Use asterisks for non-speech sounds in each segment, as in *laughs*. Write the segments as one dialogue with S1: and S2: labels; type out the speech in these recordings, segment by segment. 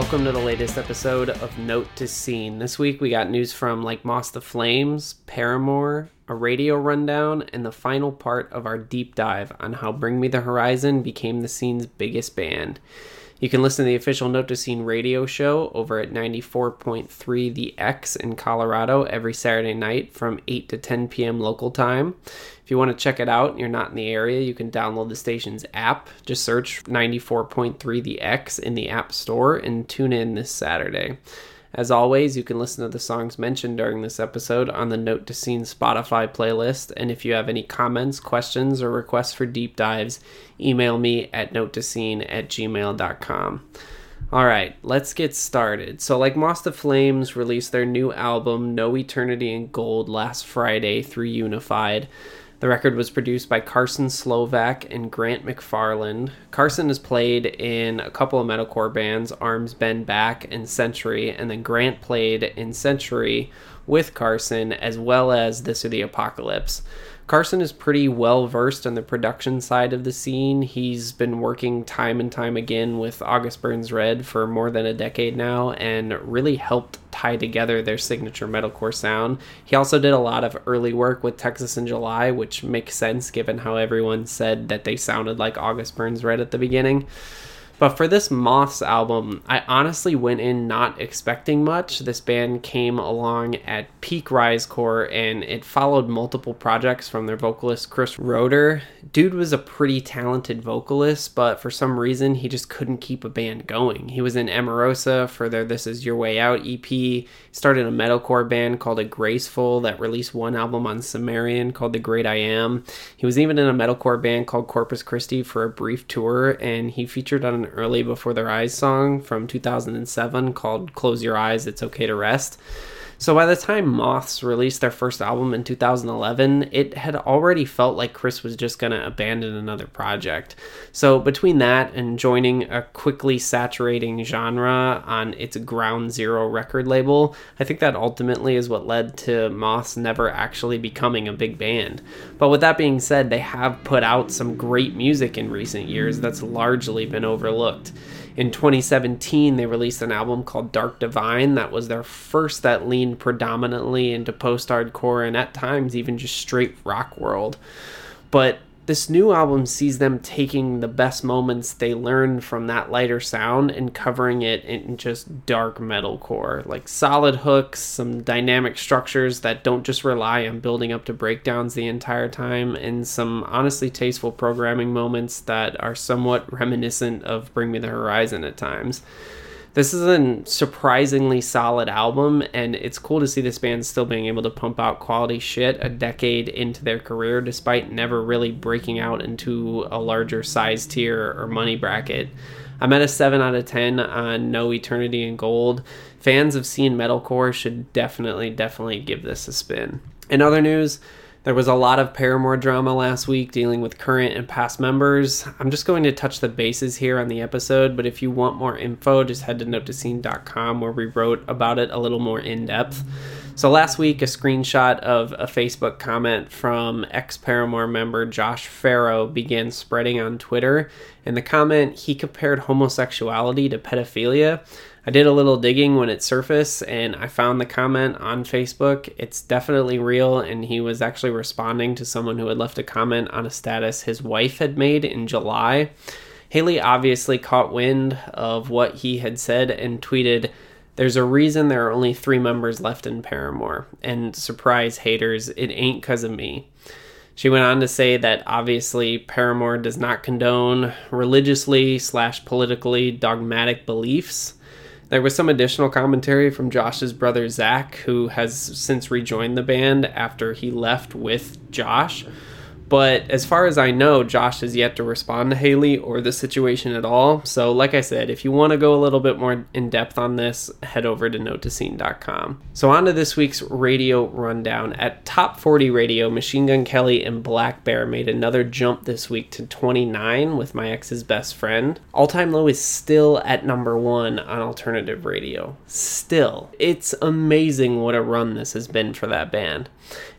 S1: Welcome to the latest episode of Note to Scene. This week we got news from Like Moths to Flames, Paramore, a radio rundown, and the final part of our deep dive on how Bring Me the Horizon became the scene's biggest band. You can listen to the official Note to Scene radio show over at 94.3 The X in Colorado every Saturday night from 8 to 10 p.m. local time. If you want to check it out and you're not in the area, you can download the station's app. Just search 94.3 The X in the App Store and tune in this Saturday. As always, you can listen to the songs mentioned during this episode on the Note to Scene Spotify playlist. And if you have any comments, questions, or requests for deep dives, email me at notetoscene at gmail.com. All right, let's get started. So, like Moths to Flames released their new album, No Eternity in Gold, last Friday through Unified. The record was produced by Carson Slovak and Grant McFarland. Carson has played in a couple of metalcore bands, Arms Bend Back and Century, and then Grant played in Century with Carson as well as This or the Apocalypse. Carson is pretty well versed on the production side of the scene. He's been working time and time again with August Burns Red for more than a decade now and really helped tie together their signature metalcore sound. He also did a lot of early work with Texas in July, which makes sense given how everyone said that they sounded like August Burns Red at the beginning. But for this Moths album, I honestly went in not expecting much. This band came along at peak Risecore and it followed multiple projects from their vocalist Chris Roeder. Dude was a pretty talented vocalist, but for some reason he just couldn't keep a band going. He was in Emarosa for their This Is Your Way Out EP, started a metalcore band called A Graceful that released one album on Sumerian called The Great I Am. He was even in a metalcore band called Corpus Christi for a brief tour, and he featured on an early Before Their Eyes song from 2007 called Close Your Eyes, It's Okay to Rest. So by the time Moths released their first album in 2011, it had already felt like Chris was just going to abandon another project. So between that and joining a quickly saturating genre on its ground zero record label, I think that ultimately is what led to Moths never actually becoming a big band. But with that being said, they have put out some great music in recent years that's largely been overlooked. In 2017, they released an album called Dark Divine that was their first that leaned predominantly into post hardcore and at times even just straight rock world. But this new album sees them taking the best moments they learned from that lighter sound and covering it in just dark metalcore, like solid hooks, some dynamic structures that don't just rely on building up to breakdowns the entire time, and some honestly tasteful programming moments that are somewhat *laughs* reminiscent of Bring Me the Horizon at times this is a surprisingly solid album, and it's cool to see this band still being able to pump out quality shit a decade into their career, despite never really breaking out into a larger size tier or money bracket. I'm at a 7 out of 10 on No Eternity in Gold. Fans of scene metalcore should definitely, definitely give this a spin. In other news, there was a lot of Paramore drama last week dealing with current and past members. I'm just going to touch the bases here on the episode, but if you want more info, just head to notetoscene.com where we wrote about it a little more in depth. So last week, a screenshot of a Facebook comment from ex Paramore member Josh Farro began spreading on Twitter. In the comment, he compared homosexuality to pedophilia. I did a little digging when it surfaced and I found the comment on Facebook. It's definitely real, and he was actually responding to someone who had left a comment on a status his wife had made in July. Hayley obviously caught wind of what he had said and tweeted, There's a reason there are only three members left in Paramore, and surprise haters, it ain't because of me. She went on to say that obviously Paramore does not condone religiously slash politically dogmatic beliefs there was some additional commentary from Josh's brother Zach, who has since rejoined the band after he left with Josh. But as far as I know, Josh has yet to respond to Hayley or the situation at all. So, like I said, if you want to go a little bit more in depth on this, head over to notetoscene.com. So, on to this week's radio rundown. At Top 40 Radio, Machine Gun Kelly and blackbear made another jump this week to 29 with My Ex's Best Friend. All Time Low is still at number one on alternative radio. Still. It's amazing what a run this has been for that band.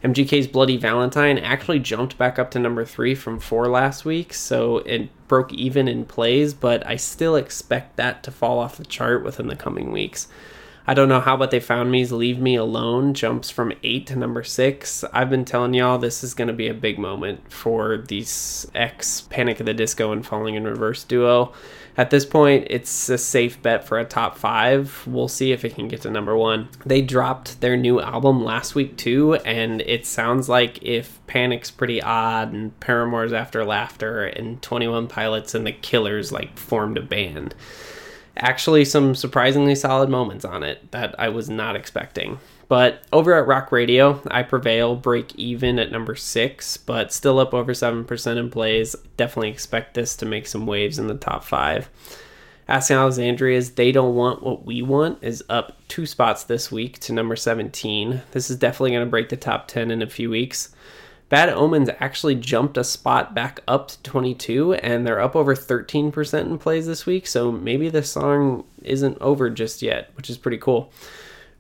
S1: MGK's Bloody Valentine actually jumped back up to number three from four last week, so it broke even in plays, but I still expect that to fall off the chart within the coming weeks. I don't know how, but they found me's Leave Me Alone jumps from eight to number six. I've been telling y'all this is going to be a big moment for these ex Panic at the Disco and Falling in Reverse duo. At this point, it's a safe bet for a top five. We'll see if it can get to number one. They dropped their new album last week too, and it sounds like if Panic's pretty odd and Paramore's After Laughter and 21 Pilots and the Killers like formed a band actually some surprisingly solid moments on it that I was not expecting. But over at Rock Radio, I prevail, break even at number six, but still up over 7% in plays. Definitely expect this to make some waves in the top five. Asking Alexandria's They Don't Want What We Want is up two spots this week to number 17. This is definitely going to break the top 10 in a few weeks. Bad Omens actually jumped a spot back up to 22, and they're up over 13% in plays this week. So maybe the song isn't over just yet, which is pretty cool.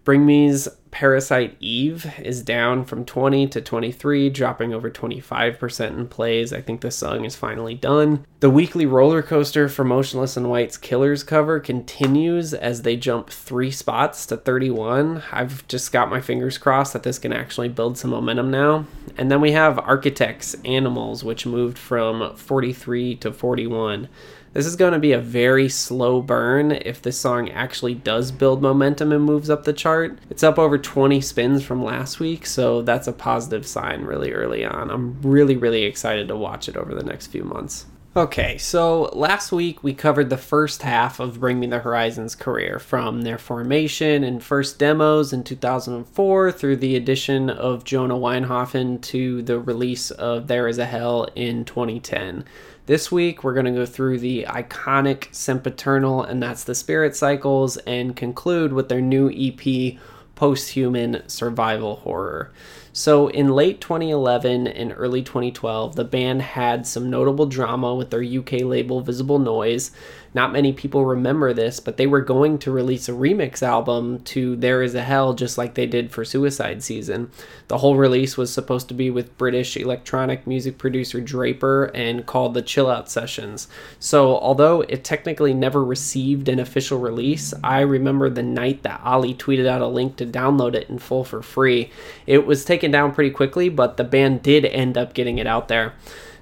S1: Bring Me's Parasite Eve is down from 20 to 23, dropping over 25% in plays. I think the song is finally done. The weekly roller coaster for Motionless in White's Killers cover continues as they jump three spots to 31. I've just got my fingers crossed that this can actually build some momentum now. And then we have Architects Animals, which moved from 43 to 41. This is going to be a very slow burn if this song actually does build momentum and moves up the chart. It's up over 20 spins from last week, so that's a positive sign really early on. I'm really, really excited to watch it over the next few months. Okay, so last week we covered the first half of Bring Me the Horizon's career from their formation and first demos in 2004 through the addition of Jonah Weinhofen to the release of There Is a Hell in 2010. This week, we're going to go through the iconic Sempiternal, and that's the Spirit Cycles, and conclude with their new EP, Posthuman Survival Horror. So, in late 2011 and early 2012, the band had some notable drama with their UK label Visible Noise. Not many people remember this, but they were going to release a remix album to There Is a Hell just like they did for Suicide Season. The whole release was supposed to be with British electronic music producer Draper and called the Chill Out Sessions. So, although it technically never received an official release, I remember the night that Oli tweeted out a link to download it in full for free. It was taken taken down pretty quickly, but the band did end up getting it out there.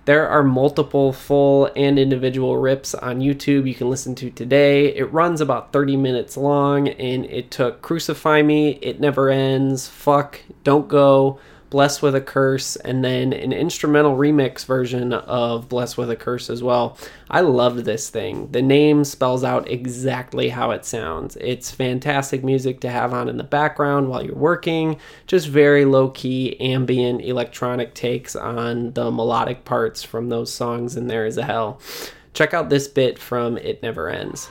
S1: There are multiple full and individual rips on YouTube you can listen to today. It runs about 30 minutes long and it took Crucify Me, It Never Ends, Fuck, Don't Go, Blessed with a Curse, and then an instrumental remix version of Blessed with a Curse as well. I love this thing. The name spells out exactly how it sounds. It's fantastic music to have on in the background while you're working, just very low key, ambient electronic takes on the melodic parts from those songs, and There Is a Hell. Check out this bit from It Never Ends.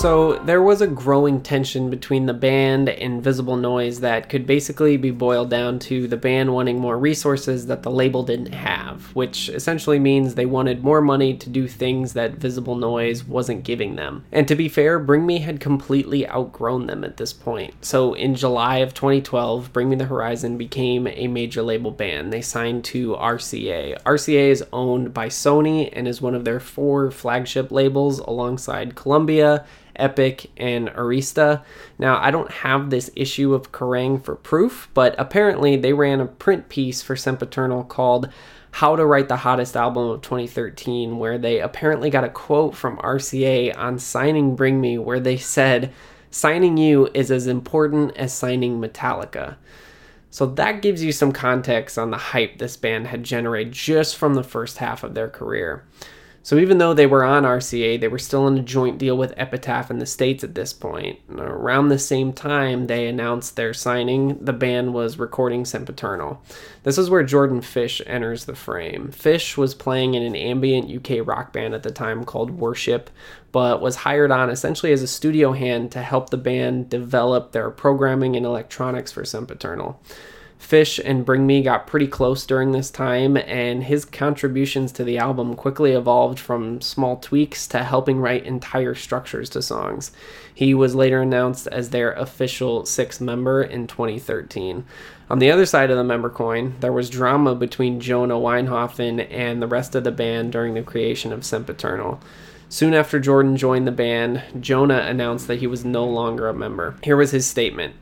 S1: So there was a growing tension between the band and Visible Noise that could basically be boiled down to the band wanting more resources that the label didn't have, which essentially means they wanted more money to do things that Visible Noise wasn't giving them. And to be fair, Bring Me had completely outgrown them at this point. So in July of 2012, Bring Me the Horizon became a major label band. They signed to RCA. RCA is owned by Sony and is one of their four flagship labels alongside Columbia Epic, and Arista. Now, I don't have this issue of Kerrang for proof, but apparently they ran a print piece for Sempiternal called How to Write the Hottest Album of 2013, where they apparently got a quote from RCA on signing Bring Me, where they said, Signing you is as important as signing Metallica. So that gives you some context on the hype this band had generated just from the first half of their career. So even though they were on RCA, they were still in a joint deal with Epitaph in the States at this point. Around the same time they announced their signing, the band was recording Sempiternal. This is where Jordan Fish enters the frame. Fish was playing in an ambient UK rock band at the time called Worship, but was hired on essentially as a studio hand to help the band develop their programming and electronics for Sempiternal. Fish and Bring Me got pretty close during this time, and his contributions to the album quickly evolved from small tweaks to helping write entire structures to songs. He was later announced as their official sixth member in 2013. On the other side of the member coin, there was drama between Jonah Weinhofen and the rest of the band during the creation of Sempiternal. Soon after Jordan joined the band, Jonah announced that he was no longer a member. Here was his statement.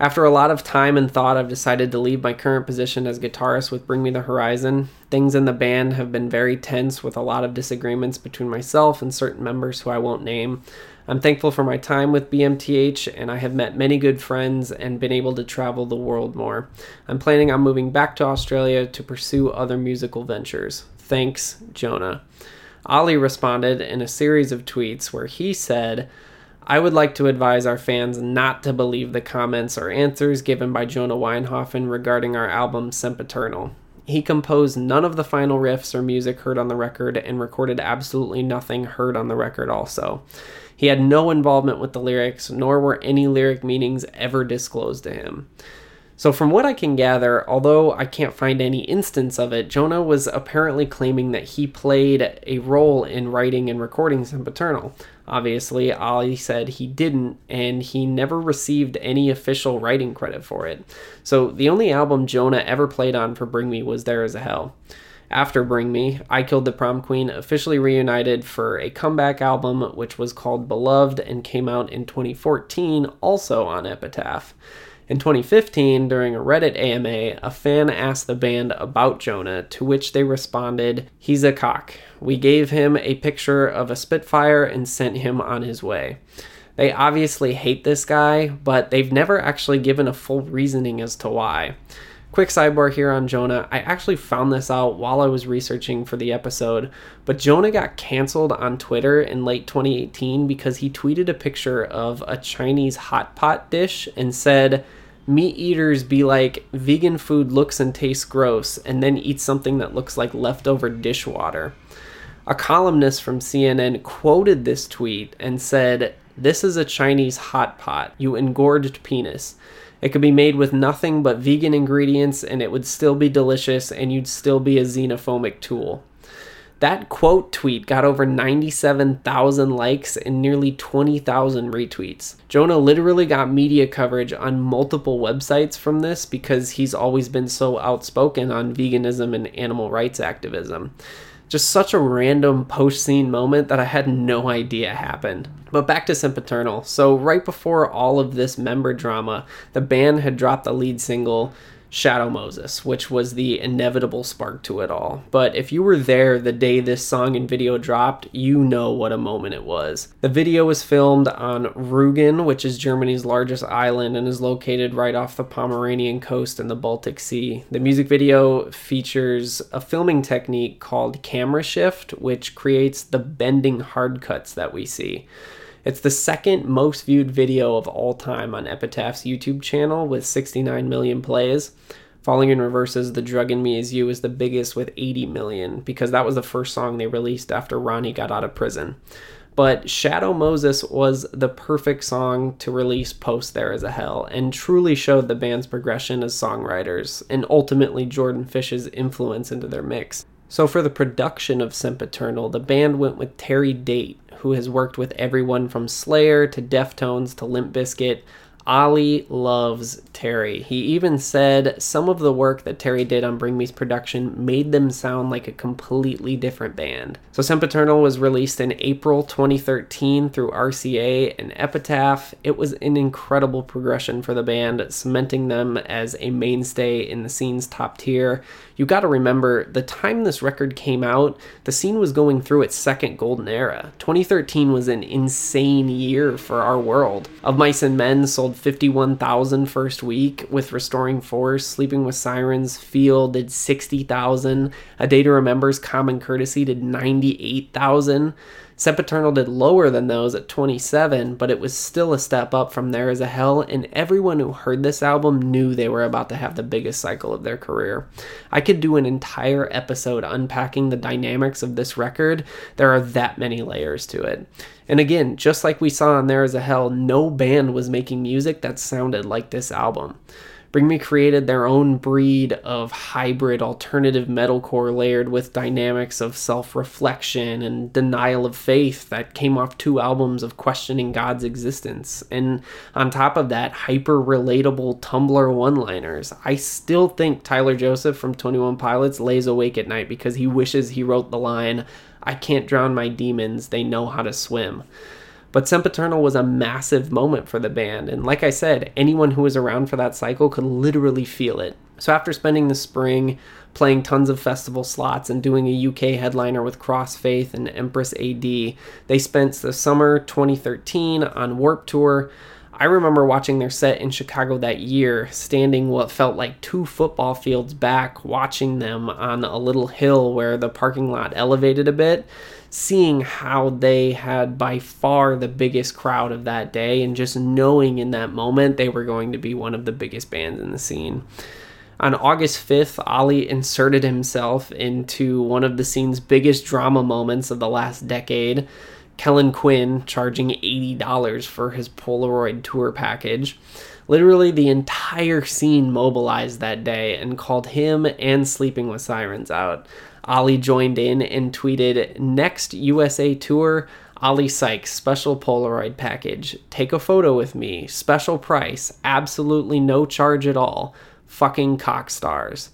S1: After a lot of time and thought, I've decided to leave my current position as guitarist with Bring Me the Horizon. Things in the band have been very tense with a lot of disagreements between myself and certain members who I won't name. I'm thankful for my time with BMTH and I have met many good friends and been able to travel the world more. I'm planning on moving back to Australia to pursue other musical ventures. Thanks, Jonah. Oli responded in a series of tweets where he said, I would like to advise our fans not to believe the comments or answers given by Jonah Weinhofen regarding our album Sempiternal. He composed none of the final riffs or music heard on the record and recorded absolutely nothing heard on the record, also. He had no involvement with the lyrics, nor were any lyric meanings ever disclosed to him. So, from what I can gather, although I can't find any instance of it, Jonah was apparently claiming that he played a role in writing and recording Sempiternal. Obviously, Oli said he didn't, and he never received any official writing credit for it. So, the only album Jonah ever played on for Bring Me was There Is a Hell. After Bring Me, I Killed the Prom Queen officially reunited for a comeback album which was called Beloved and came out in 2014, also on Epitaph. In 2015, during a Reddit AMA, a fan asked the band about Jonah, to which they responded, He's a cock. We gave him a picture of a Spitfire and sent him on his way. They obviously hate this guy, but they've never actually given a full reasoning as to why. Quick sidebar here on Jonah. I actually found this out while I was researching for the episode, but Jonah got canceled on Twitter in late 2018 because he tweeted a picture of a Chinese hot pot dish and said, meat eaters be like vegan food looks and tastes gross and then eat something that looks like leftover dishwater. A columnist from CNN quoted this tweet and said, This is a Chinese hot pot, you engorged penis. It could be made with nothing but vegan ingredients and it would still be delicious and you'd still be a xenophobic tool. That quote tweet got over 97,000 likes and nearly 20,000 retweets. Jonah literally got media coverage on multiple websites from this because he's always been so outspoken on veganism and animal rights activism. Just such a random post scene moment that I had no idea happened. But back to Sempiternal. So, right before all of this member drama, the band had dropped the lead single Shadow Moses, which was the inevitable spark to it all. But if you were there the day this song and video dropped, you know what a moment it was. The video was filmed on Rügen, which is Germany's largest island and is located right off the Pomeranian coast in the Baltic Sea. The music video features a filming technique called camera shift, which creates the bending hard cuts that we see. It's the second most viewed video of all time on Epitaph's YouTube channel with 69 million plays. Falling in Reverse's The Drug in Me Is You is the biggest with 80 million because that was the first song they released after Ronnie got out of prison. But Shadow Moses was the perfect song to release post There Is a Hell and truly showed the band's progression as songwriters and ultimately Jordan Fish's influence into their mix. So for the production of Sempiternal, the band went with Terry Date, who has worked with everyone from Slayer to Deftones to Limp Bizkit. Oli loves Terry. He even said some of the work that Terry did on Bring Me's production made them sound like a completely different band. So Sempiternal was released in April 2013 through RCA and Epitaph. It was an incredible progression for the band, cementing them as a mainstay in the scene's top tier. You got to remember the time this record came out, the scene was going through its second golden era. 2013 was an insane year for our world. Of Mice and Men sold 51,000 first week with Restoring Force. Sleeping with Sirens Feel did 60,000. A Day to Remember's Common Courtesy did 98,000. Sempiternal did lower than those at 27, but it was still a step up from There Is a Hell, and everyone who heard this album knew they were about to have the biggest cycle of their career. I could do an entire episode unpacking the dynamics of this record. There are that many layers to it. And again, just like we saw on There Is a Hell, no band was making music that sounded like this album. Bring Me created their own breed of hybrid alternative metalcore layered with dynamics of self reflection and denial of faith that came off two albums of questioning God's existence. And on top of that, hyper relatable Tumblr one liners. I still think Tyler Joseph from 21 Pilots lays awake at night because he wishes he wrote the line, I can't drown my demons, they know how to swim. But Sempiternal was a massive moment for the band, and like I said, anyone who was around for that cycle could literally feel it. So after spending the spring playing tons of festival slots and doing a UK headliner with Crossfaith and Empress AD, they spent the summer 2013 on Warped Tour. I remember watching their set in Chicago that year, standing what felt like two football fields back, watching them on a little hill where the parking lot elevated a bit seeing how they had by far the biggest crowd of that day and just knowing in that moment they were going to be one of the biggest bands in the scene. On August 5th, Oli inserted himself into one of the scene's biggest drama moments of the last decade. Kellin Quinn charging $80 for his Polaroid tour package. Literally, the entire scene mobilized that day and called him and Sleeping with Sirens out. Oli joined in and tweeted, Next USA tour, Oli Sykes special Polaroid package. Take a photo with me. Special price. Absolutely no charge at all. Fucking cock stars.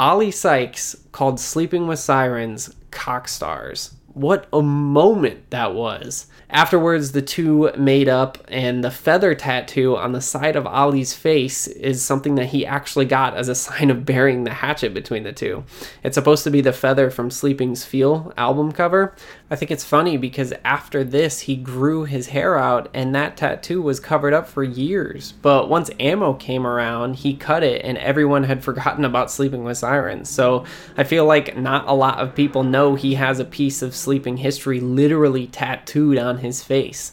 S1: Oli Sykes called Sleeping with Sirens cock stars. What a moment that was. Afterwards, the two made up, and the feather tattoo on the side of Oli's face is something that he actually got as a *laughs* sign of burying the hatchet between the two. It's supposed to be the feather from Sleeping's Feel album cover. I think it's funny because after this, he grew his hair out, and that tattoo was covered up for years. But once Ammo came around, he cut it, and everyone had *laughs* forgotten about Sleeping with Sirens. So I feel like not a lot of people know he has a piece of sleeping history literally tattooed on his face.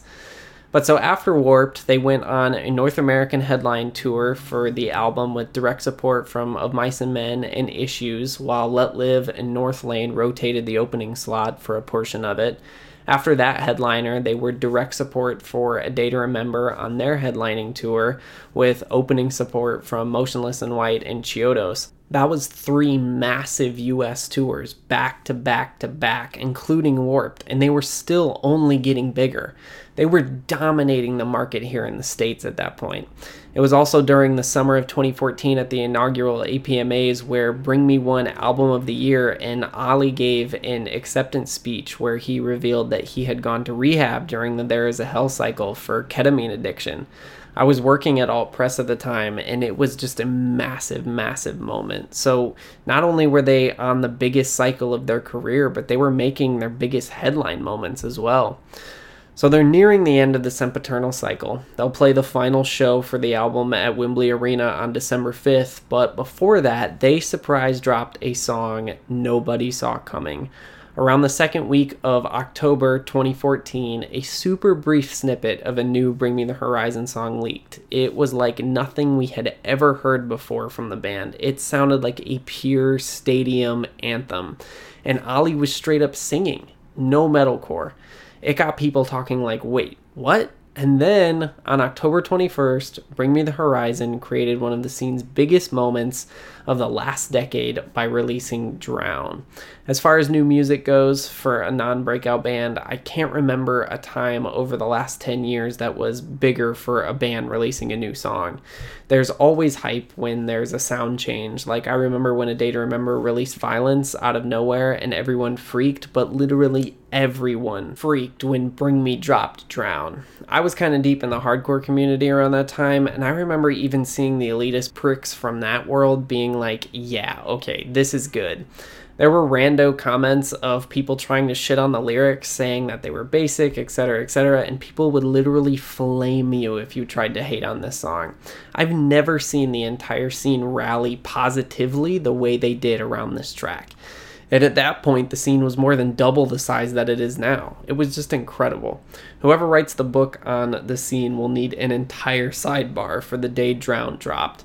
S1: But so after Warped, they went on a North American headline tour for the album with direct support from Of Mice and Men and Issues, while Let Live and Northlane rotated the opening slot for a portion of it. After that headliner, they were direct support for A Day to Remember on their headlining tour, with opening support from Motionless in White and Chiodos. That was three massive US tours, back to back to back, including Warped, and they were still only getting bigger. They were dominating the market here in the States at that point. It was also during the summer of 2014 at the inaugural APMAs where Bring Me Won Album of the Year and Oli gave an acceptance speech where he revealed that he had gone to rehab during the There Is a Hell cycle for ketamine addiction. I was working at Alt Press at the time, and it was just a massive, massive moment. So, not only were they on the biggest cycle of their career, but they were making their biggest headline moments as well. So, they're nearing the end of the Sempiternal cycle. They'll play the final show for the album at Wembley Arena on December 5th, but before that, they surprise dropped a song nobody saw coming Around the second week of October 2014, a super brief snippet of a new Bring Me the Horizon song leaked. It was like nothing we had ever heard before from the band. It sounded like a pure stadium anthem, and Oli was straight up singing, no metalcore. It got people talking like, wait, what? And then on October 21st, Bring Me the Horizon created one of the scene's biggest moments of the last decade by releasing Drown. As far as new music goes for a non breakout band, I can't remember a time over the last 10 years that was bigger for a band releasing a new song. There's always hype when there's a sound change. Like I remember when A Day to Remember released Violence out of nowhere and everyone freaked, but literally everyone freaked when Bring Me dropped Drown. I was kind of deep in the hardcore community around that time, and I remember even seeing the elitist pricks from that world being like, yeah, okay, this is good. There were rando comments of people trying to shit on the lyrics, saying that they were basic, etc., etc., and people would literally flame you if you tried to hate on this song. I've never seen the entire scene rally positively the way they did around this track. And at that point, the scene was more than double the size that it is now. It was just incredible. Whoever writes the book on the scene will need an entire sidebar for the day Drown dropped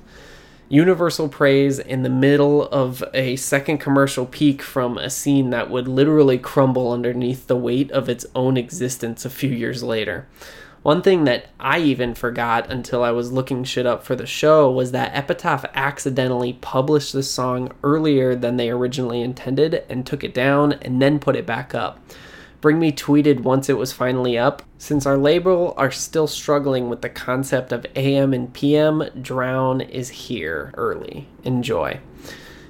S1: universal praise in the middle of a second commercial peak from a scene that would literally crumble underneath the weight of its own existence a few years later. One thing that I even forgot until I was looking shit up for the show was that Epitaph accidentally published the song earlier than they originally intended and took it down and then put it back up. Bring Me tweeted once it was finally up. Since our label are still struggling with the concept of AM and PM, Drown is here early. Enjoy.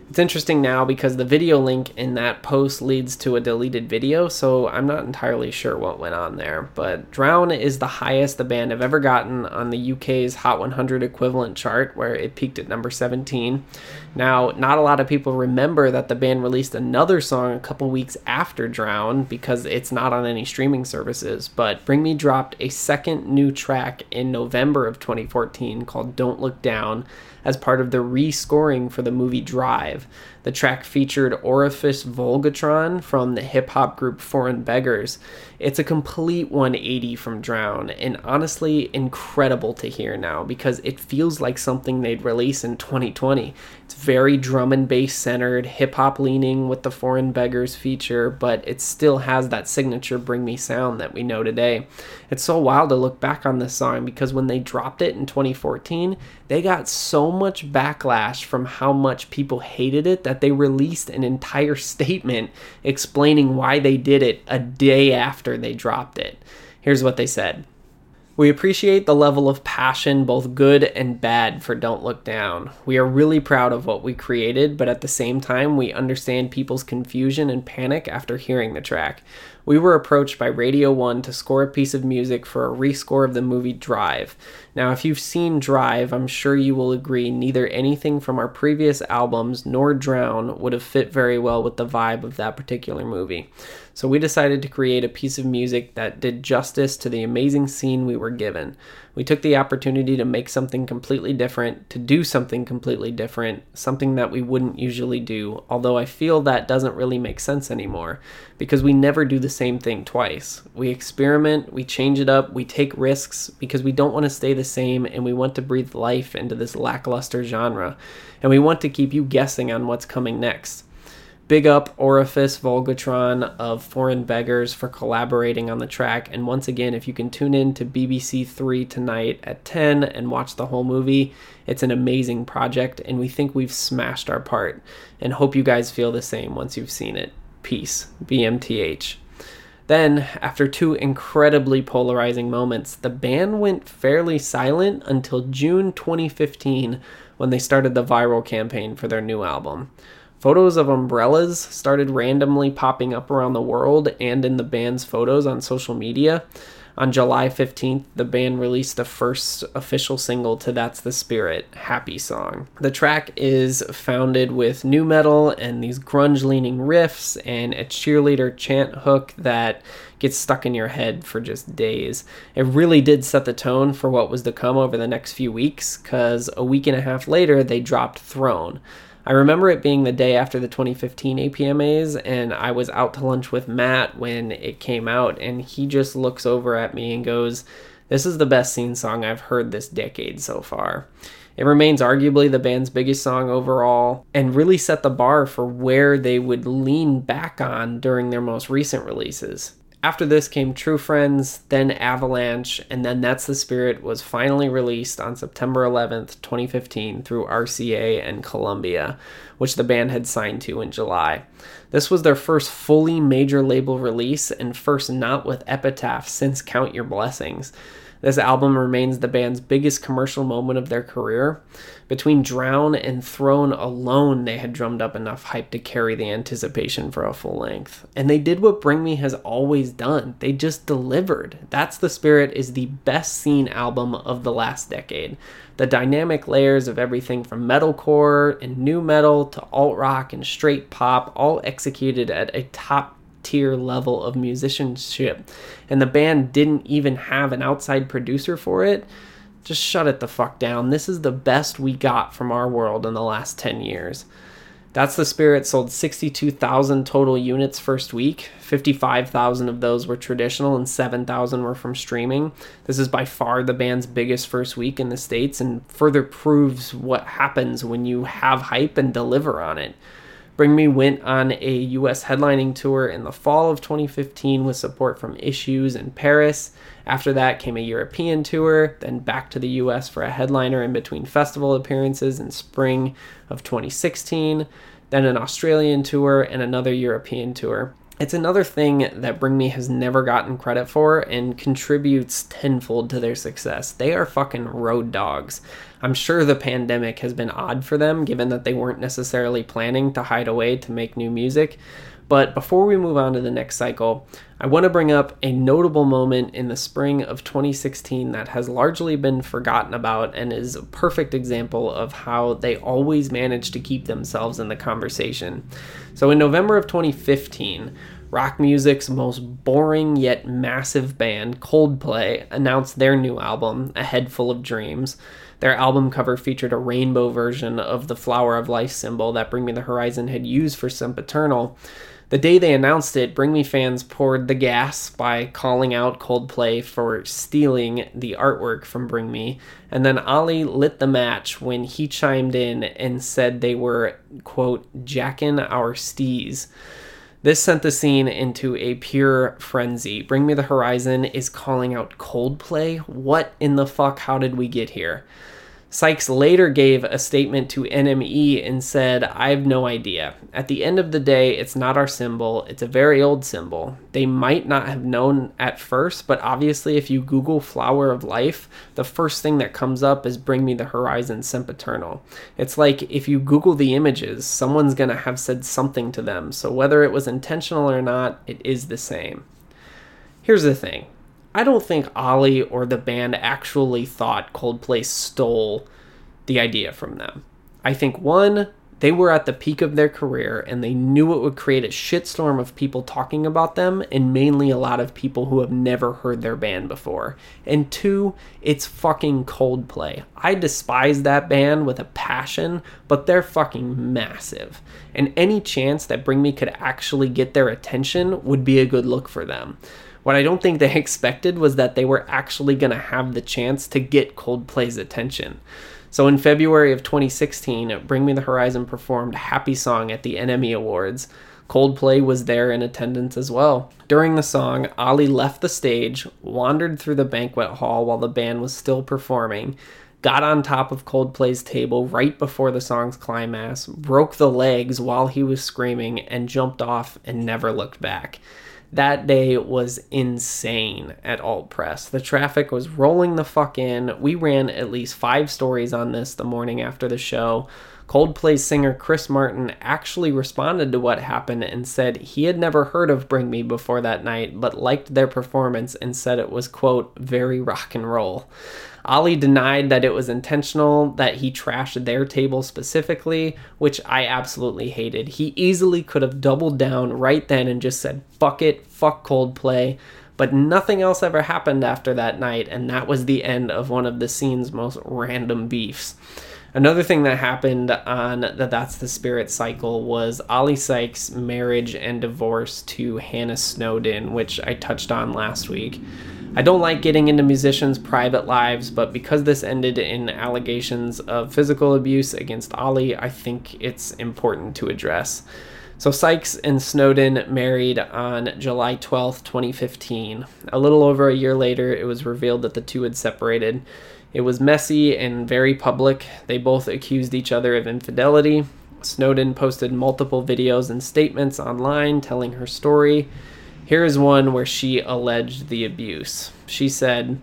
S1: It's interesting now because the video link in that post leads to a deleted video, so I'm not entirely sure what went on there. But Drown is the highest the band have ever gotten on the UK's Hot 100 equivalent chart, where it peaked at number 17. Now, not a lot of people remember that the band released another song a couple weeks after Drown because it's not on any streaming services, but Bring Me dropped a second new track in November of 2014 called Don't Look Down as part of the rescoring for the movie Drive. The track featured Orifice Vulgatron from the hip hop group Foreign Beggars. It's a complete 180 from Drown, and honestly, incredible to hear now because it feels like something they'd release in 2020. It's very drum and bass centered, hip hop leaning with the Foreign Beggars feature, but it still has that signature Bring Me sound that we know today. It's so wild to look back on this song because when they dropped it in 2014, they got so much backlash from how much people hated it that they released an entire statement explaining why they did it a day after they dropped it. Here's what they said. We appreciate the level of passion, both good and bad, for Don't Look Down. We are really proud of what we created, but at the same time, we understand people's confusion and panic after hearing the track we were approached by Radio 1 to score a piece of music for a rescore of the movie Drive. Now, if you've seen Drive, I'm sure you will agree neither anything from our previous albums nor Drown would have fit very well with the vibe of that particular movie. So we decided to create a piece of music that did justice to the amazing scene we were given. We took the opportunity to make something completely different, to do something completely different, something that we wouldn't usually do, although I feel that doesn't really make sense anymore because we never do the same thing twice. We experiment, we change it up, we take risks because we don't want to stay the same and we want to breathe life into this lackluster genre. And we want to keep you guessing on what's coming next. Big up Orifice Vulgatron of Foreign Beggars for collaborating on the track. And once again, if you can tune in to BBC Three tonight at 10 and watch the whole movie, it's an amazing project, and we think we've smashed our part. And hope you guys feel the same once you've seen it. Peace. BMTH. Then, after two incredibly polarizing moments, the band went fairly silent until June 2015 when they started the viral campaign for their new album. Photos of umbrellas started randomly popping up around the world and in the band's photos on social media. On July 15th, the band released the first official single to That's the Spirit, Happy Song. The track is founded with nu metal and these grunge leaning riffs and a cheerleader chant hook that gets stuck in your head for just days. It really did set the tone for what was to come over the next few weeks, because a week and a half later, they dropped Throne. I remember it being the day after the 2015 APMAs, and I was out to lunch with Matt when it came out, and he just looks over at me and goes, This is the best scene song I've heard this decade so far. It remains arguably the band's biggest song overall, and really set the bar for where they would lean back on during their most recent releases. After this came True Friends, then Avalanche, and then That's the Spirit was finally released on September 11th, 2015 through RCA and Columbia, which the band had signed to in July. This was their first fully major label release and first not with Epitaph since Count Your Blessings. This album remains the band's biggest commercial moment of their career. Between Drown and Throne alone, they had drummed up enough hype to carry the anticipation for a full length. And they did what Bring Me has always done. They just delivered. That's the Spirit is the best scene album of the last decade. The dynamic layers of everything from metalcore and nu metal to alt rock and straight pop, all executed at a top tier level of musicianship. And the band didn't even have an outside producer for it. Just shut it the fuck down. This is the best we got from our world in the last 10 years. That's the Spirit sold 62,000 total units first week. 55,000 of those were traditional and 7,000 were from streaming. This is by far the band's biggest first week in the States and further proves what happens when you have hype and deliver on it. Bring Me went on a US headlining tour in the fall of 2015 with support from Issues in PVRIS. After that came a European tour, then back to the US for a headliner in between festival appearances in spring of 2016, then an Australian tour and another European tour. It's another thing that Bring Me has never gotten credit for and contributes tenfold to their success. They are fucking road dogs. I'm sure the pandemic has been odd for them, given that they weren't necessarily planning to hide away to make new music. But before we move on to the next cycle, I want to bring up a notable moment in the spring of 2016 that has largely been forgotten about and is a perfect example of how they always manage to keep themselves in the conversation. So, in November of 2015, rock music's most boring yet massive band, Coldplay, announced their new album, A Head Full of Dreams. Their album cover featured a rainbow version of the Flower of Life symbol that Bring Me the Horizon had used for Sempiternal. The day they announced it, Bring Me fans poured the gas by calling out Coldplay for stealing the artwork from Bring Me, and then Oli lit the match when he chimed in and said they were, quote, jacking our stees. This sent the scene into a pure frenzy. Bring Me the Horizon is calling out Coldplay. What in the fuck? How did we get here? Sykes later gave a statement to NME and said, I have no idea. At the end of the day, it's not our symbol. It's a very old symbol. They might not have known at first, but obviously, if you Google Flower of Life, the first thing that comes up is Bring Me the Horizon Sempiternal. It's like if you Google the images, someone's going to have said something to them. So whether it was intentional or not, it is the same. Here's the thing I don't think Oli or the band actually thought Coldplay stole the idea from them. I think one, they were at the peak of their career and they knew it would create a shitstorm of people talking about them and mainly a lot of people who have never heard their band before. And two, it's fucking Coldplay. I despise that band with a passion, but they're fucking massive. And any chance that Bring Me could actually get their attention would be a good look for them. What I don't think they *laughs* expected was that they were actually going to have the chance to get Coldplay's attention. So in February of 2016, Bring Me the Horizon performed Happy Song at the NME Awards. Coldplay was there in attendance as well. During the song, Oli left the stage, wandered through the banquet hall while the band was still performing, got on top of Coldplay's table right before the song's climax, broke the legs while he was screaming, and jumped off and never looked back that day was insane at Alt Press. The traffic was rolling the fuck in. We ran at least five stories on this the morning after the show. Coldplay's singer Chris Martin actually responded to what happened and said he had never heard of Bring Me before that night, but liked their performance and said it was, quote, very rock and roll. Oli denied that it was intentional, that he trashed their table specifically, which I absolutely hated. He easily could have doubled down right then and just said, fuck it, fuck Coldplay. But nothing else ever happened after that night, and that was the end of one of the scene's most random beefs. Another thing that happened on the That's the Spirit cycle was Oli Sykes' marriage and divorce to Hannah Snowdon, which I touched on last week. I don't like getting into musicians' private lives, but because this ended in allegations of physical abuse against Oli, I think it's important to address. So Sykes and Snowdon married on July 12th, 2015. A little over a year later, it was revealed that the two had separated. It was messy and very public. They both accused each other of infidelity. Snowdon posted multiple videos and statements online telling her story. Here is one where she alleged the abuse. She said,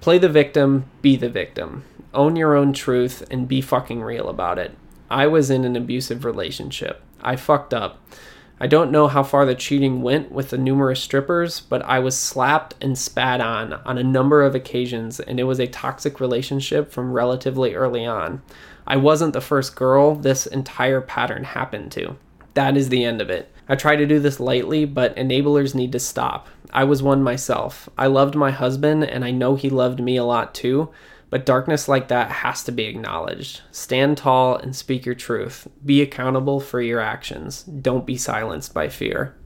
S1: Play the victim, be the victim. Own your own truth and be fucking real about it. I was in an abusive relationship. I fucked up. I don't know how far the cheating went with the numerous strippers, but I was slapped and spat on on a number of occasions, and it was a toxic relationship from relatively early on. I wasn't the first girl this entire pattern happened to. That is the end of it. I try to do this lightly, but enablers need to stop. I was one myself. I loved my husband, and I know he loved me a lot too, but darkness like that has to be acknowledged. Stand tall and speak your truth. Be accountable for your actions. Don't be silenced by fear.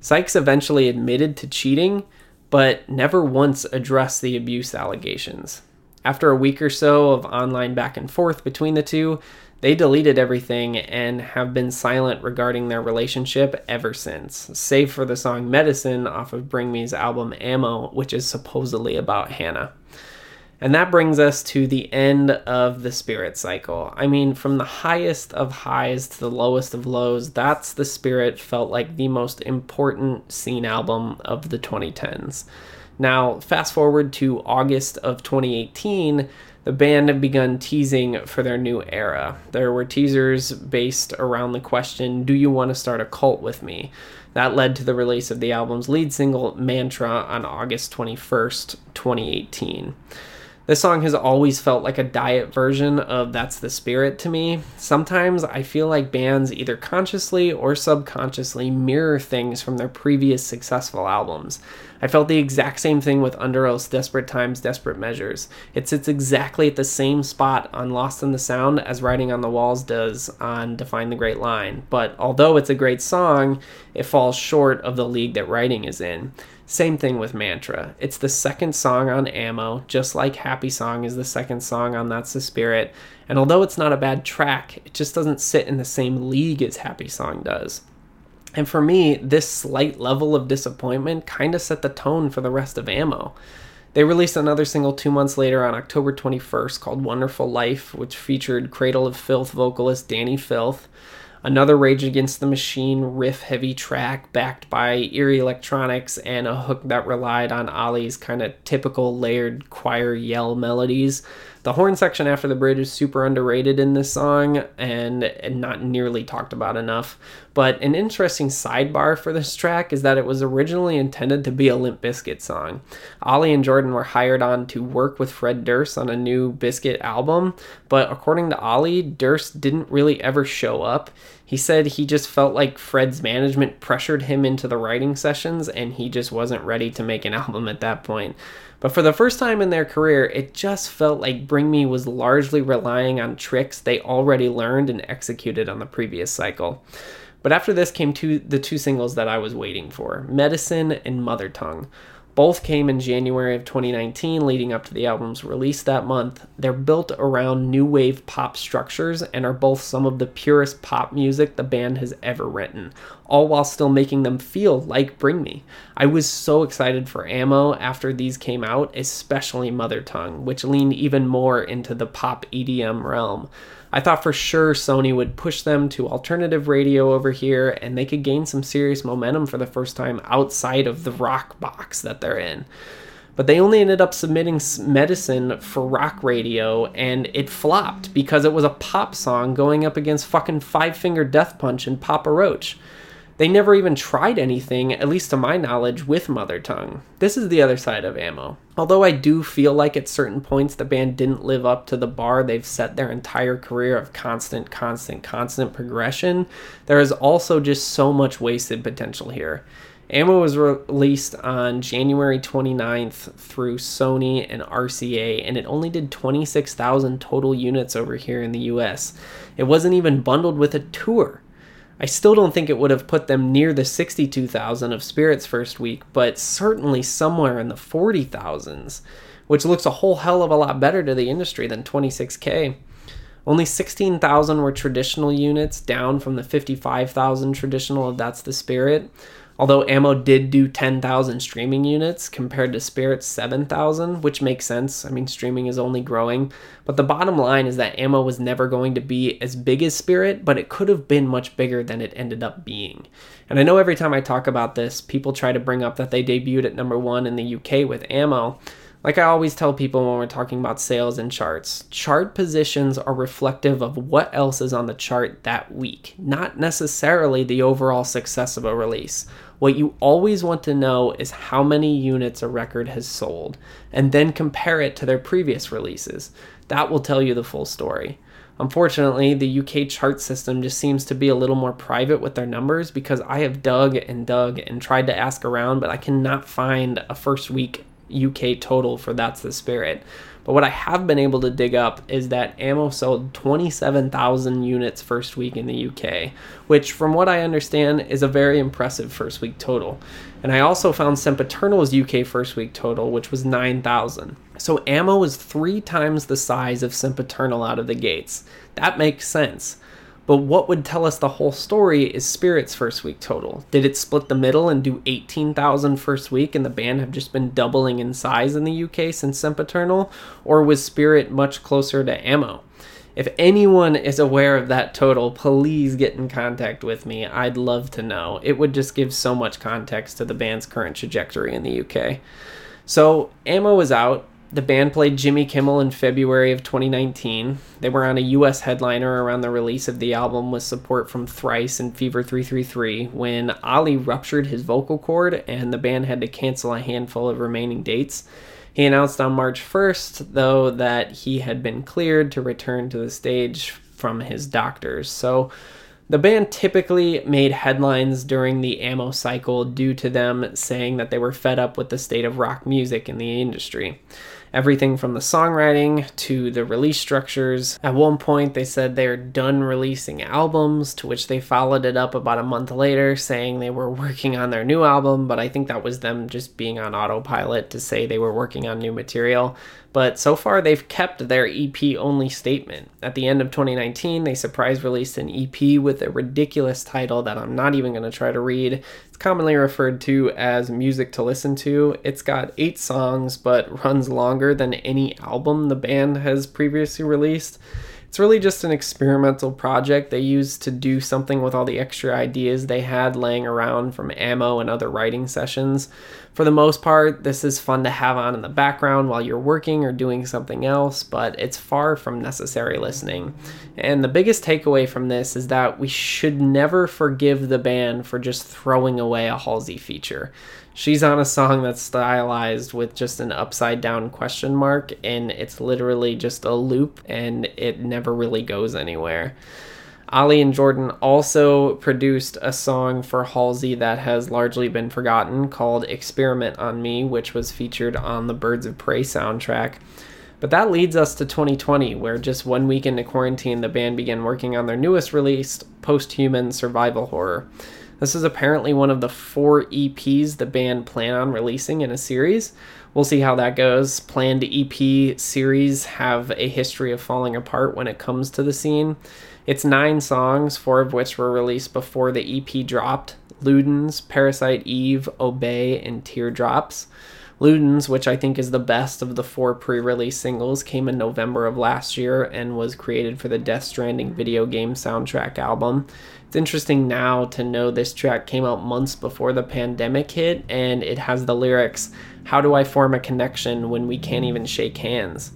S1: Sykes eventually admitted to cheating, but never once addressed the abuse allegations. After a week or so of online back and forth between the two, they deleted everything and have been silent regarding their relationship ever since, save for the song Medicine off of Bring Me's album Ammo, which is supposedly about Hannah. And that brings us to the end of the spirit cycle. I mean, from the highest of highs to the lowest of lows, that's the spirit felt like the most important scene album of the 2010s. Now, fast forward to August of 2018, the band had begun teasing for their new era. There were teasers based around the question, Do you want to start a cult with me? That led to the release of the album's lead single, Mantra, on August 21st, 2018. This song has always felt like a diet version of That's the Spirit to me. Sometimes I feel like bands either consciously or subconsciously mirror things from their previous successful albums. I felt the exact same thing with Under Underoath's Desperate Times, Desperate Measures. It sits exactly at the same spot on Lost in the Sound as Writing on the Walls does on Define the Great Line, but although it's a great song, it falls short of the league that Writing is in. Same thing with Mantra. It's the second song on Ammo, just like Happy Song is the second song on That's the Spirit. And although it's not a bad track, it just doesn't sit in the same league as Happy Song does. And for me, this slight level of disappointment kind of set the tone for the rest of Ammo. They released another single two months later on October 21st called Wonderful Life, which featured Cradle of Filth vocalist Dani Filth. Another Rage Against the Machine riff heavy track backed by eerie electronics and a hook that relied on Oli's kind of typical layered choir yell melodies. The horn section after the bridge is super underrated in this song and, and not nearly talked about enough. But an interesting sidebar for this track is that it was originally intended to be a Limp Bizkit song. Oli and Jordan were hired on to work with Fred Durst on a new Bizkit album, but according to Oli, Durst didn't really ever show up. He said he just felt like Fred's management pressured him into the writing sessions and he just wasn't ready to make an *laughs* album at that point. But for the first time in their career, it just felt like Bring Me was largely relying on tricks they already learned and executed on the previous cycle. But after this came two, the two singles that I was waiting for Medicine and Mother Tongue. Both came in January of 2019, leading up to the album's release that month. They're built around new wave pop structures and are both some of the purest pop music the band has ever written, all while still making them feel like Bring Me. I was so excited for Ammo after these came out, especially Mother Tongue, which leaned even more into the pop EDM realm. I thought for sure Sony would push them to alternative radio over here and they could gain some serious momentum for the first time outside of the rock box that they're in. But they only ended up submitting medicine for rock radio and it flopped because it was a pop song going up against fucking Five Finger Death Punch and Papa Roach. They never even tried anything, at least to my knowledge, with Mother Tongue. This is the other side of Ammo. Although I do feel like at certain points the band didn't live up to the bar they've set their entire career of constant, constant, constant progression, there is also just so much wasted potential here. Ammo was released on January 29th through Sony and RCA, and it only did 26,000 total units over here in the US. It wasn't even bundled with a tour. I still don't think it would have put them near the 62,000 of Spirit's first week, but certainly somewhere in the 40,000s, which looks a whole hell of a lot better to the industry than 26K. Only 16,000 were traditional units, down from the 55,000 traditional of That's the Spirit. Although Ammo did do 10,000 streaming units compared to Spirit's 7,000, which makes sense. I mean, streaming is only growing. But the bottom line is that Ammo was never going to be as big as Spirit, but it could have been much bigger than it ended up being. And I know every time I talk about this, people try to bring up that they debuted at number one in the UK with Ammo. Like I always tell people when we're talking about sales and charts, chart positions are reflective of what else is on the chart that week, not necessarily the overall success of a release. What you always want to know is how many units a record has sold, and then compare it to their previous releases. That will tell you the full story. Unfortunately, the UK chart system just seems to be a little more private with their numbers because I have dug and dug and tried to ask around, but I cannot find a first week UK total for That's the Spirit. But what I have been able to dig up is that Ammo sold 27,000 units first week in the UK, which, from what I understand, is a very impressive first week total. And I also found Sempiternal's UK first week total, which was 9,000. So Ammo is three times the size of Sempiternal out of the gates. That makes sense. But what would tell us the whole story is Spirit's first week total. Did it split the middle and do 18,000 first week and the band have just been doubling in size in the UK since Sempiternal? Or was Spirit much closer to Ammo? If anyone is aware of that total, please get in contact with me. I'd love to know. It would just give so much context to the band's current trajectory in the UK. So, Ammo is out the band played Jimmy Kimmel in February of 2019. They were on a US headliner around the release of the album with support from Thrice and Fever 333 when Oli ruptured his vocal cord and the band had to cancel a handful of remaining dates. He announced on March 1st, though, that he had been cleared to return to the stage from his doctors. So the band typically made headlines during the ammo cycle due to them saying that they were fed up with the state of rock music in the industry everything from the songwriting to the release structures. At one point, they said they're done releasing albums, to which they followed it up about a month later saying they were working on their new album, but I think that was them just being on autopilot to say they were working on new material. But so far, they've kept their EP only statement. At the end of 2019, they surprise released an EP with a ridiculous title that I'm not even going to try to read It's commonly referred to as music to listen to. It's got eight songs, but runs longer than any album the band has previously released. It's really just an experimental project they used to do something with all the extra ideas they had laying around from ammo and other writing sessions. For the most part, this is fun to have on in the background while you're working or doing something else, but it's far from necessary listening. And the biggest takeaway from this is that we should never forgive the band for just throwing away a Halsey feature she's on a song that's stylized with just an upside down question mark and it's literally just a loop and it never really goes anywhere. Oli and Jordan also produced a song for Halsey that has largely been forgotten called Experiment on Me, which was featured on the Birds of Prey soundtrack. But that leads us to 2020, where just one week into quarantine, the band began working on their newest release, Post Human Survival Horror. This is apparently one of the four EPs the band plan on releasing in a series. We'll see how that goes. Planned EP series have a history of falling apart when it comes to the scene. It's nine songs, four of which were released before the EP dropped Ludens, Parasite Eve, Obey, and Teardrops. Ludens, which I think is the best of the four pre release singles, came in November of last year and was created for the Death Stranding video game soundtrack album. It's interesting now to know this track came out months before the pandemic hit and it has the lyrics How do I form a connection when we can't even shake hands?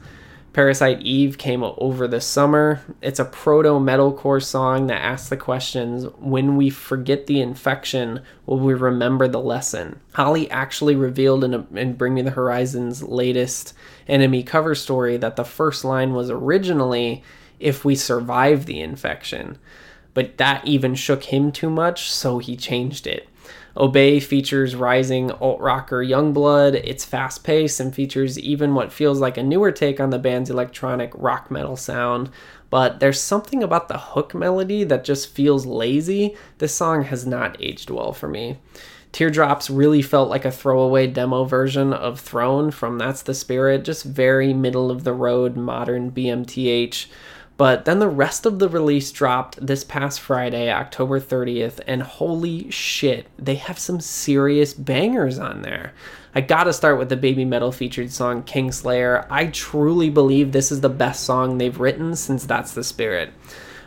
S1: Parasite Eve came over the summer. It's a proto metalcore song that asks the questions when we forget the infection, will we remember the lesson? Holly actually revealed in, in Bring Me the Horizon's latest NME cover story that the first line was originally, if we survive the infection but that even shook him too much, so he changed it. Obey features rising alt rocker Yungblud. It's fast paced and features even what feels like a newer take on the band's electronic rock metal sound. But there's something about the hook melody that just feels lazy. This song has not aged well for me. Teardrops really felt like a throwaway demo version of Throne from That's the Spirit, just very middle of the road modern BMTH. But then the rest of the release dropped this past Friday, October 30th, and holy shit, they have some serious bangers on there. I gotta start with the Babymetal featured song Kingslayer. I truly believe this is the best song they've written since That's the Spirit.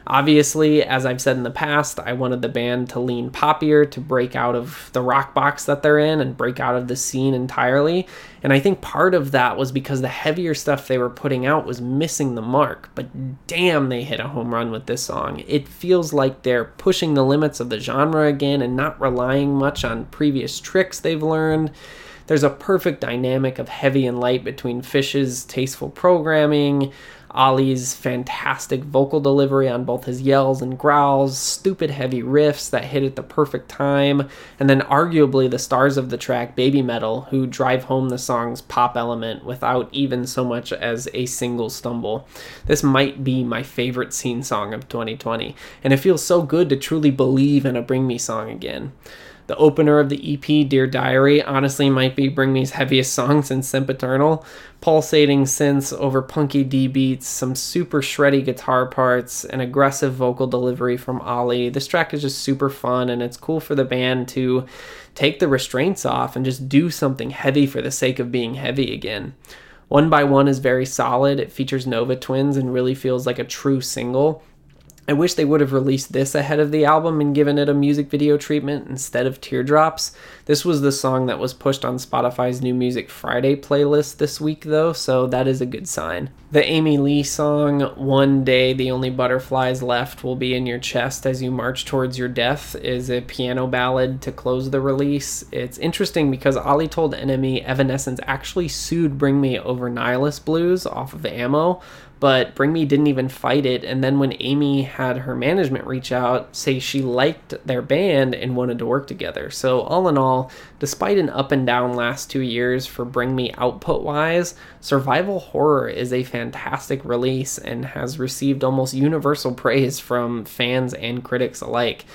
S1: Obviously, as I've said in the past, I wanted the band to lean poppier, to break out of the rock box that they're in and break out of the scene entirely. And I think part of that was because the heavier stuff they were putting out was missing the mark. But damn, they hit a home run with this song. It feels like they're pushing the limits of the genre again and not relying much on previous tricks they've learned. There's a perfect dynamic of heavy and light between Fish's tasteful programming, Oli's fantastic vocal delivery on both his yells and growls, stupid heavy riffs that hit at the perfect time, and then arguably the stars of the track, Babymetal, who drive home the song's pop element without even so much as a single stumble. This might be my favorite scene song of 2020, and it feels so good to truly believe in a Bring Me song again. The opener of the EP, Dear Diary, honestly might be Bring Me's heaviest song since Sempiternal. Pulsating synths over punky D beats, some super shreddy guitar parts, and aggressive vocal delivery from Oli. This track is just super fun, and it's cool for the band to take the restraints off and just do something heavy for the sake of being heavy again. One by One is very solid. It features Nova Twins and really feels like a true single. I wish they would have released this ahead of the album and given it a music video treatment instead of Teardrops. This was the song that was pushed on Spotify's New Music Friday playlist this week, though, so that is a good sign. The Amy Lee song, One Day the Only Butterflies Left Will Be in Your Chest as You March Towards Your Death, is a piano ballad to close the release. It's interesting because Oli told NME Evanescence actually sued Bring Me over Nihilist Blues off of Ammo but Bring Me didn't even fight it. And then when Amy had her management reach out, say she liked their band and wanted to work together. So, all in all, despite an up and down last two years for Bring Me output wise, Survival Horror is a fantastic release and has received almost universal praise from fans and critics alike.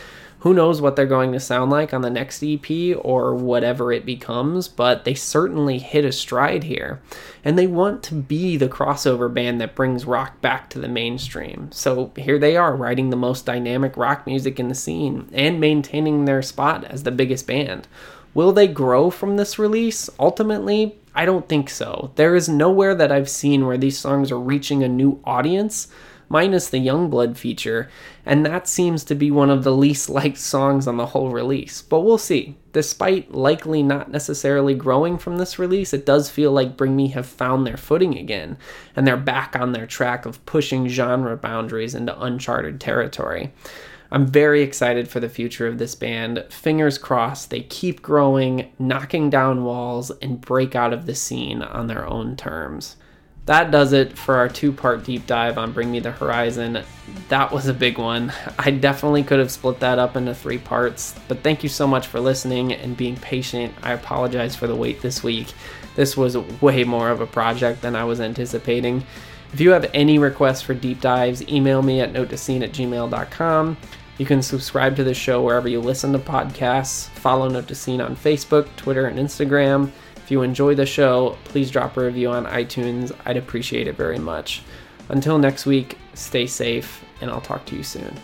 S1: Who knows what they're going to sound like on the next EP or whatever it becomes, but they certainly hit a stride here. And they want to be the crossover band that brings rock back to the mainstream. So here they are, writing the most dynamic rock music in the scene and maintaining their spot as the biggest band. Will they grow from this release? Ultimately, I don't think so. There is nowhere that I've seen where these songs are reaching a new audience minus the Yungblud feature, and that seems to be one of the least liked songs on the whole release. But we'll see. Despite likely not necessarily growing from this release, it does feel like Bring Me have found their footing again, and they're back on their track of pushing genre boundaries into uncharted territory. I'm very excited for the future of this band. Fingers crossed they keep growing, knocking down walls, and break out of the scene on their own terms that does it for our two part deep dive on Bring Me the Horizon. That was a big one. I definitely could have split that up into three parts, but thank you so much for listening and being patient. I apologize for the wait this week. This was way more of a project than I was anticipating. If you have any requests for deep dives, email me at notetoscene at gmail.com. You can subscribe to the show wherever you listen to podcasts. Follow Note to Scene on Facebook, Twitter, and Instagram you enjoy the show, please drop a review on iTunes. I'd appreciate it very much. Until next week, stay safe, and I'll talk to you soon.